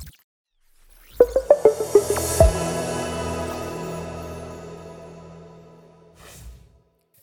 you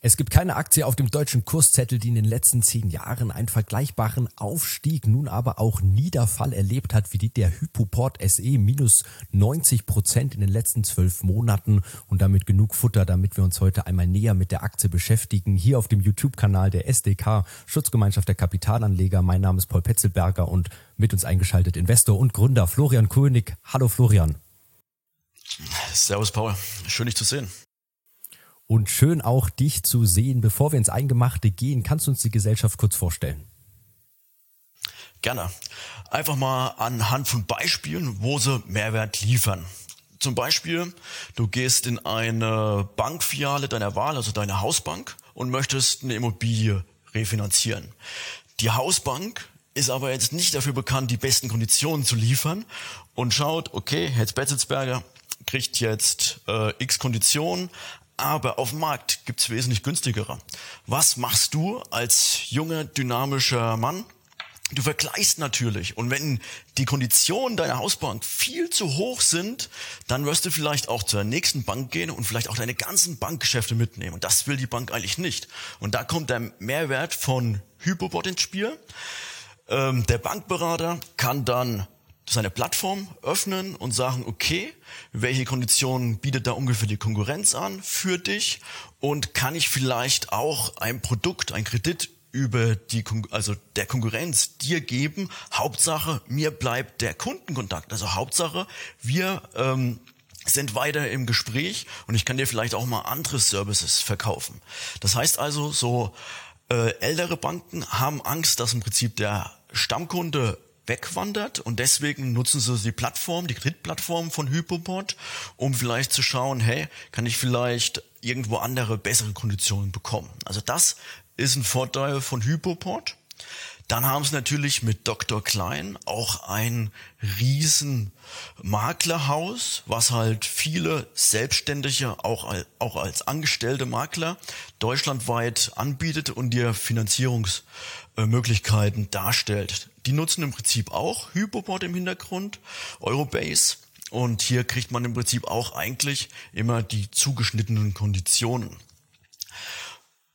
Es gibt keine Aktie auf dem deutschen Kurszettel, die in den letzten zehn Jahren einen vergleichbaren Aufstieg, nun aber auch Niederfall erlebt hat, wie die der Hypoport SE minus 90 Prozent in den letzten zwölf Monaten und damit genug Futter, damit wir uns heute einmal näher mit der Aktie beschäftigen. Hier auf dem YouTube-Kanal der SDK, Schutzgemeinschaft der Kapitalanleger. Mein Name ist Paul Petzelberger und mit uns eingeschaltet Investor und Gründer Florian König. Hallo Florian. Servus Paul, schön dich zu sehen und schön auch dich zu sehen. Bevor wir ins Eingemachte gehen, kannst du uns die Gesellschaft kurz vorstellen? Gerne. Einfach mal anhand von Beispielen, wo sie Mehrwert liefern. Zum Beispiel, du gehst in eine Bankfiliale deiner Wahl, also deine Hausbank, und möchtest eine Immobilie refinanzieren. Die Hausbank ist aber jetzt nicht dafür bekannt, die besten Konditionen zu liefern und schaut, okay, Herr Betzelsberger kriegt jetzt äh, x Konditionen, aber auf dem Markt gibt's wesentlich günstigere. Was machst du als junger, dynamischer Mann? Du vergleichst natürlich. Und wenn die Konditionen deiner Hausbank viel zu hoch sind, dann wirst du vielleicht auch zur nächsten Bank gehen und vielleicht auch deine ganzen Bankgeschäfte mitnehmen. Und das will die Bank eigentlich nicht. Und da kommt der Mehrwert von Hypobot ins Spiel. Ähm, der Bankberater kann dann seine Plattform öffnen und sagen, okay, welche Konditionen bietet da ungefähr die Konkurrenz an für dich und kann ich vielleicht auch ein Produkt, ein Kredit über die, also der Konkurrenz dir geben. Hauptsache, mir bleibt der Kundenkontakt. Also Hauptsache, wir ähm, sind weiter im Gespräch und ich kann dir vielleicht auch mal andere Services verkaufen. Das heißt also, so äh, ältere Banken haben Angst, dass im Prinzip der Stammkunde wegwandert und deswegen nutzen sie die Plattform, die Kreditplattform von Hypoport, um vielleicht zu schauen, hey, kann ich vielleicht irgendwo andere, bessere Konditionen bekommen. Also das ist ein Vorteil von Hypoport. Dann haben sie natürlich mit Dr. Klein auch ein riesen Maklerhaus, was halt viele Selbstständige auch, auch als angestellte Makler deutschlandweit anbietet und dir Finanzierungsmöglichkeiten darstellt. Die nutzen im Prinzip auch Hypoport im Hintergrund, Eurobase. Und hier kriegt man im Prinzip auch eigentlich immer die zugeschnittenen Konditionen.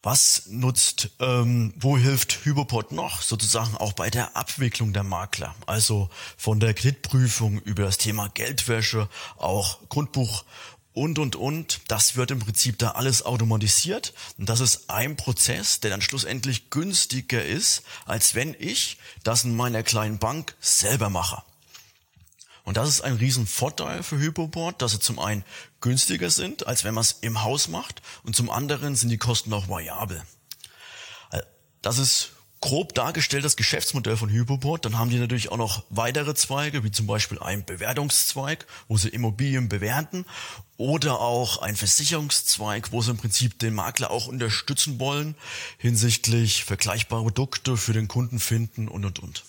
Was nutzt, ähm, wo hilft Hypoport noch? Sozusagen auch bei der Abwicklung der Makler. Also von der Kreditprüfung über das Thema Geldwäsche, auch Grundbuch und, und, und. Das wird im Prinzip da alles automatisiert. Und das ist ein Prozess, der dann schlussendlich günstiger ist, als wenn ich das in meiner kleinen Bank selber mache. Und das ist ein Riesenvorteil für Hypoboard, dass sie zum einen günstiger sind, als wenn man es im Haus macht, und zum anderen sind die Kosten auch variabel. Äh, das ist grob dargestellt das Geschäftsmodell von Hypoboard. Dann haben die natürlich auch noch weitere Zweige, wie zum Beispiel ein Bewertungszweig, wo sie Immobilien bewerten, oder auch ein Versicherungszweig, wo sie im Prinzip den Makler auch unterstützen wollen hinsichtlich vergleichbare Produkte für den Kunden finden und und und.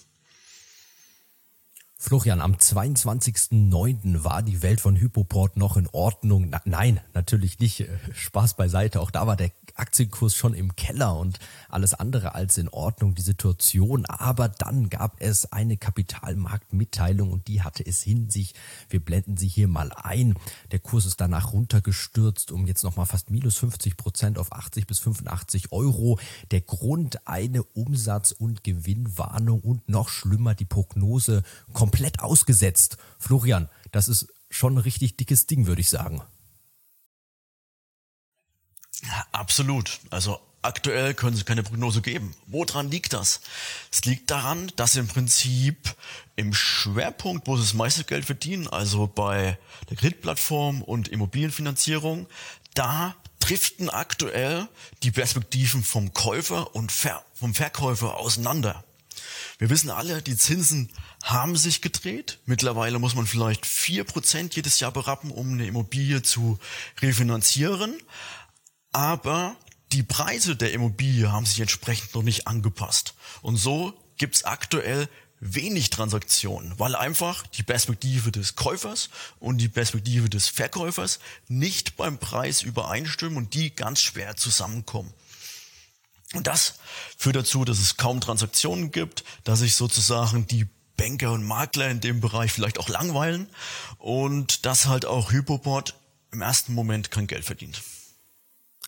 Florian, am 22.09. war die Welt von Hypoport noch in Ordnung. Na, nein, natürlich nicht. Äh, Spaß beiseite. Auch da war der Aktienkurs schon im Keller und alles andere als in Ordnung, die Situation. Aber dann gab es eine Kapitalmarktmitteilung und die hatte es in sich. Wir blenden sie hier mal ein. Der Kurs ist danach runtergestürzt um jetzt nochmal fast minus 50 Prozent auf 80 bis 85 Euro. Der Grund eine Umsatz- und Gewinnwarnung und noch schlimmer die Prognose komplett ausgesetzt. Florian, das ist schon ein richtig dickes Ding, würde ich sagen. Absolut. Also aktuell können sie keine Prognose geben. Woran liegt das? Es liegt daran, dass im Prinzip im Schwerpunkt, wo sie das meiste Geld verdienen, also bei der Kreditplattform und Immobilienfinanzierung, da driften aktuell die Perspektiven vom Käufer und vom Verkäufer auseinander. Wir wissen alle, die Zinsen haben sich gedreht. Mittlerweile muss man vielleicht vier Prozent jedes Jahr berappen, um eine Immobilie zu refinanzieren aber die Preise der Immobilie haben sich entsprechend noch nicht angepasst. Und so gibt's aktuell wenig Transaktionen, weil einfach die Perspektive des Käufers und die Perspektive des Verkäufers nicht beim Preis übereinstimmen und die ganz schwer zusammenkommen. Und das führt dazu, dass es kaum Transaktionen gibt, dass sich sozusagen die Banker und Makler in dem Bereich vielleicht auch langweilen und dass halt auch Hypoport im ersten Moment kein Geld verdient.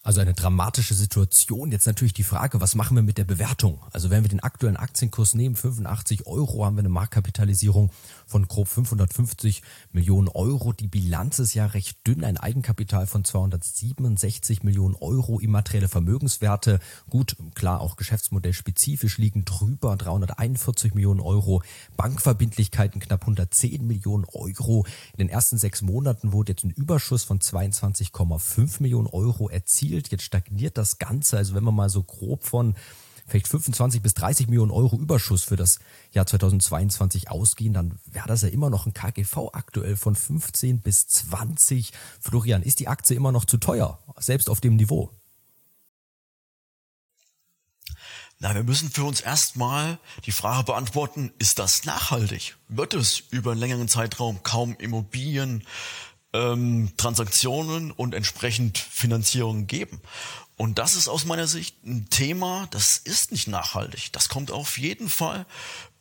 Also eine dramatische Situation. Jetzt natürlich die Frage, was machen wir mit der Bewertung? Also wenn wir den aktuellen Aktienkurs nehmen, 85 Euro, haben wir eine Marktkapitalisierung von grob 550 Millionen Euro. Die Bilanz ist ja recht dünn, ein Eigenkapital von 267 Millionen Euro, immaterielle Vermögenswerte, gut, klar, auch Geschäftsmodell spezifisch liegen drüber, 341 Millionen Euro, Bankverbindlichkeiten knapp 110 Millionen Euro. In den ersten sechs Monaten wurde jetzt ein Überschuss von 22,5 Millionen Euro erzielt gespielt. Jetzt stagniert das Ganze. Also wenn man mal so grob von vielleicht 25 bis 30 Millionen Euro Überschuss für das Jahr 2022 ausgehen, dann wäre das ja immer noch ein KGV aktuell von 15 bis 20. Florian, ist die Aktie immer noch zu teuer, selbst auf dem Niveau? Na, wir müssen für uns erstmal die Frage beantworten, ist das nachhaltig? Wird es über einen längeren Zeitraum kaum Immobilien ähm, Transaktionen und entsprechend Finanzierung geben. Und das ist aus meiner Sicht ein Thema, das ist nicht nachhaltig. Das kommt auf jeden Fall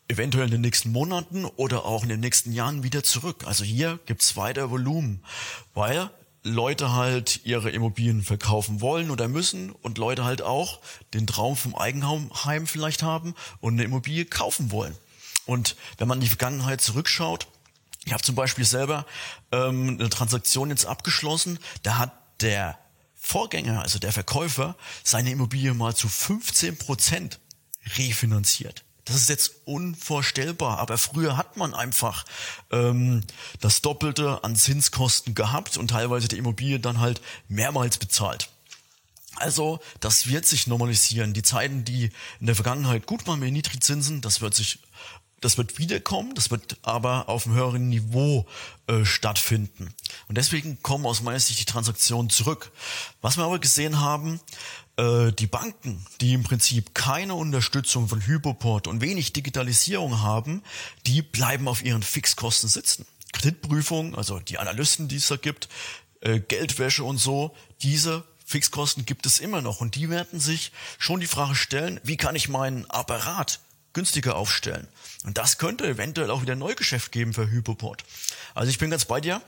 eventuell in den nächsten Monaten oder auch in den nächsten Jahren wieder zurück. Also hier gibt's weiter Volumen, weil Leute halt ihre Immobilien verkaufen wollen oder müssen und Leute halt auch den Traum vom Eigenheim vielleicht haben und eine Immobilie kaufen wollen. Und wenn man in die Vergangenheit zurückschaut, ich habe zum Beispiel selber ähm, eine Transaktion jetzt abgeschlossen. Da hat der Vorgänger, also der Verkäufer, seine Immobilie mal zu 15 Prozent refinanziert. Das ist jetzt unvorstellbar, aber früher hat man einfach ähm, das Doppelte an Zinskosten gehabt und teilweise die Immobilie dann halt mehrmals bezahlt. Also das wird sich normalisieren. Die Zeiten, die in der Vergangenheit gut waren mit Niedrigzinsen, das wird sich das wird wiederkommen, das wird aber auf einem höheren Niveau äh, stattfinden. Und deswegen kommen aus meiner Sicht die Transaktionen zurück. Was wir aber gesehen haben, äh, die Banken, die im Prinzip keine Unterstützung von Hypoport und wenig Digitalisierung haben, die bleiben auf ihren Fixkosten sitzen. Kreditprüfung, also die Analysten, die es da gibt, äh, Geldwäsche und so, diese Fixkosten gibt es immer noch und die werden sich schon die Frage stellen, wie kann ich meinen Apparat günstiger aufstellen. Und das könnte eventuell auch wieder Neugeschäft geben für Hypoport. Also ich bin ganz bei dir.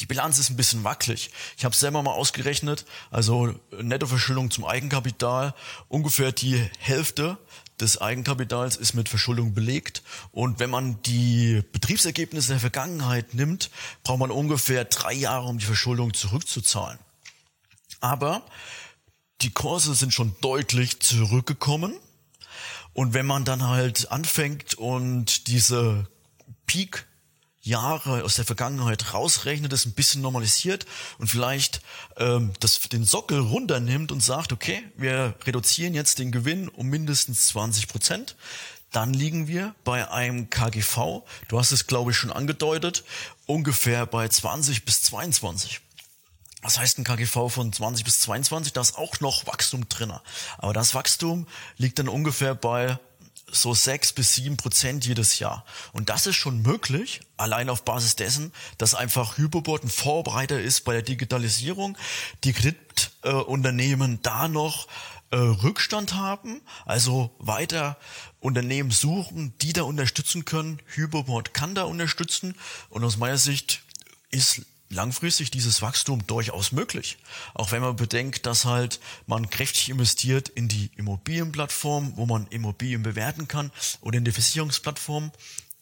Die Bilanz ist ein bisschen wackelig. Ich habe selber mal ausgerechnet, also Nettoverschuldung zum Eigenkapital, ungefähr die Hälfte des Eigenkapitals ist mit Verschuldung belegt. Und wenn man die Betriebsergebnisse der Vergangenheit nimmt, braucht man ungefähr drei Jahre, um die Verschuldung zurückzuzahlen. Aber die Kurse sind schon deutlich zurückgekommen. Und wenn man dann halt anfängt und diese Peak Jahre aus der Vergangenheit rausrechnet, das ein bisschen normalisiert und vielleicht ähm, das, den Sockel runternimmt und sagt, okay, wir reduzieren jetzt den Gewinn um mindestens 20 Prozent, dann liegen wir bei einem KGV, du hast es glaube ich schon angedeutet, ungefähr bei 20 bis 22. Was heißt ein KGV von 20 bis 22? Da ist auch noch Wachstum drinne. Aber das Wachstum liegt dann ungefähr bei so sechs bis sieben Prozent jedes Jahr. Und das ist schon möglich, allein auf Basis dessen, dass einfach Hyperboard ein Vorbereiter ist bei der Digitalisierung, die Kreditunternehmen äh, da noch äh, Rückstand haben, also weiter Unternehmen suchen, die da unterstützen können. Hyperboard kann da unterstützen und aus meiner Sicht ist langfristig dieses Wachstum durchaus möglich. Auch wenn man bedenkt, dass halt man kräftig investiert in die Immobilienplattform, wo man Immobilien bewerten kann oder in die Versicherungsplattform.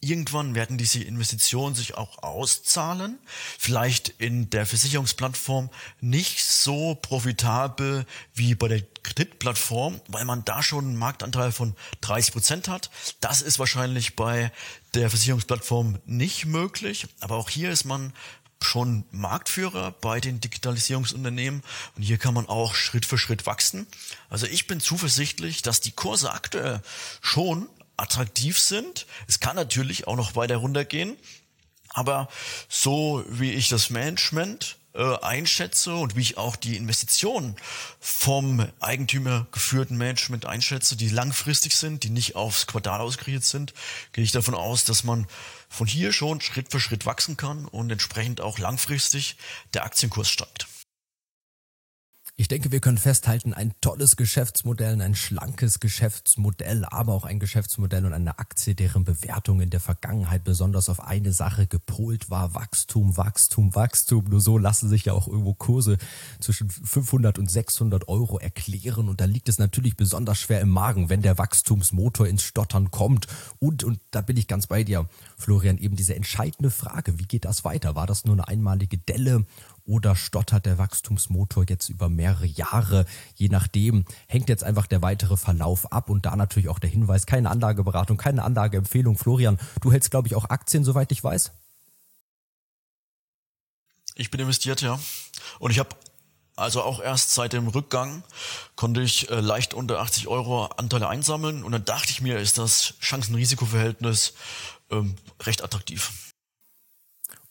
Irgendwann werden diese Investitionen sich auch auszahlen. Vielleicht in der Versicherungsplattform nicht so profitabel wie bei der Kreditplattform, weil man da schon einen Marktanteil von 30 Prozent hat. Das ist wahrscheinlich bei der Versicherungsplattform nicht möglich. Aber auch hier ist man schon Marktführer bei den Digitalisierungsunternehmen und hier kann man auch Schritt für Schritt wachsen. Also ich bin zuversichtlich, dass die Kurse aktuell schon attraktiv sind. Es kann natürlich auch noch weiter runtergehen, aber so wie ich das Management äh, einschätze und wie ich auch die Investitionen vom Eigentümer geführten Management einschätze, die langfristig sind, die nicht aufs Quartal ausgerichtet sind, gehe ich davon aus, dass man von hier schon Schritt für Schritt wachsen kann und entsprechend auch langfristig der Aktienkurs steigt. Ich denke, wir können festhalten, ein tolles Geschäftsmodell, ein schlankes Geschäftsmodell, aber auch ein Geschäftsmodell und eine Aktie, deren Bewertung in der Vergangenheit besonders auf eine Sache gepolt war. Wachstum, Wachstum, Wachstum. Nur so lassen sich ja auch irgendwo Kurse zwischen 500 und 600 Euro erklären. Und da liegt es natürlich besonders schwer im Magen, wenn der Wachstumsmotor ins Stottern kommt. Und, und da bin ich ganz bei dir, Florian, eben diese entscheidende Frage, wie geht das weiter? War das nur eine einmalige Delle oder stottert der Wachstumsmotor jetzt über mehrere Jahre? Je nachdem hängt jetzt einfach der weitere Verlauf ab und da natürlich auch der Hinweis, keine Anlageberatung, keine Anlageempfehlung. Florian, du hältst, glaube ich, auch Aktien, soweit ich weiß. Ich bin investiert, ja. Und ich habe also auch erst seit dem Rückgang konnte ich äh, leicht unter 80 Euro Anteile einsammeln und dann dachte ich mir, ist das Chancen-Risiko-Verhältnis ähm, recht attraktiv.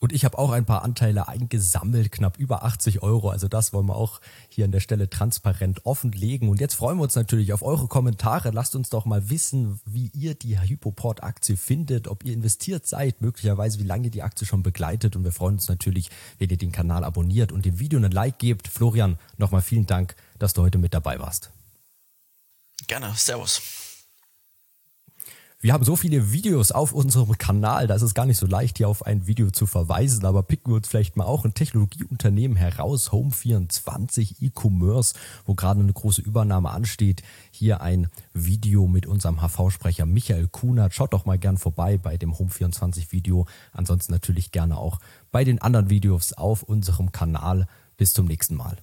Und ich habe auch ein paar Anteile eingesammelt, knapp über 80 Euro. Also das wollen wir auch hier an der Stelle transparent offenlegen. Und jetzt freuen wir uns natürlich auf eure Kommentare. Lasst uns doch mal wissen, wie ihr die Hypoport-Aktie findet, ob ihr investiert seid, möglicherweise wie lange ihr die Aktie schon begleitet. Und wir freuen uns natürlich, wenn ihr den Kanal abonniert und dem Video einen Like gebt. Florian, nochmal vielen Dank, dass du heute mit dabei warst. Gerne. Servus. Wir haben so viele Videos auf unserem Kanal, da ist es gar nicht so leicht, hier auf ein Video zu verweisen, aber picken wir uns vielleicht mal auch ein Technologieunternehmen heraus, Home24 E-Commerce, wo gerade eine große Übernahme ansteht. Hier ein Video mit unserem HV-Sprecher Michael Kunert. Schaut doch mal gern vorbei bei dem Home24 Video. Ansonsten natürlich gerne auch bei den anderen Videos auf unserem Kanal. Bis zum nächsten Mal.